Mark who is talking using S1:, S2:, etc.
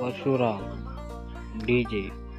S1: Parshuram DJ.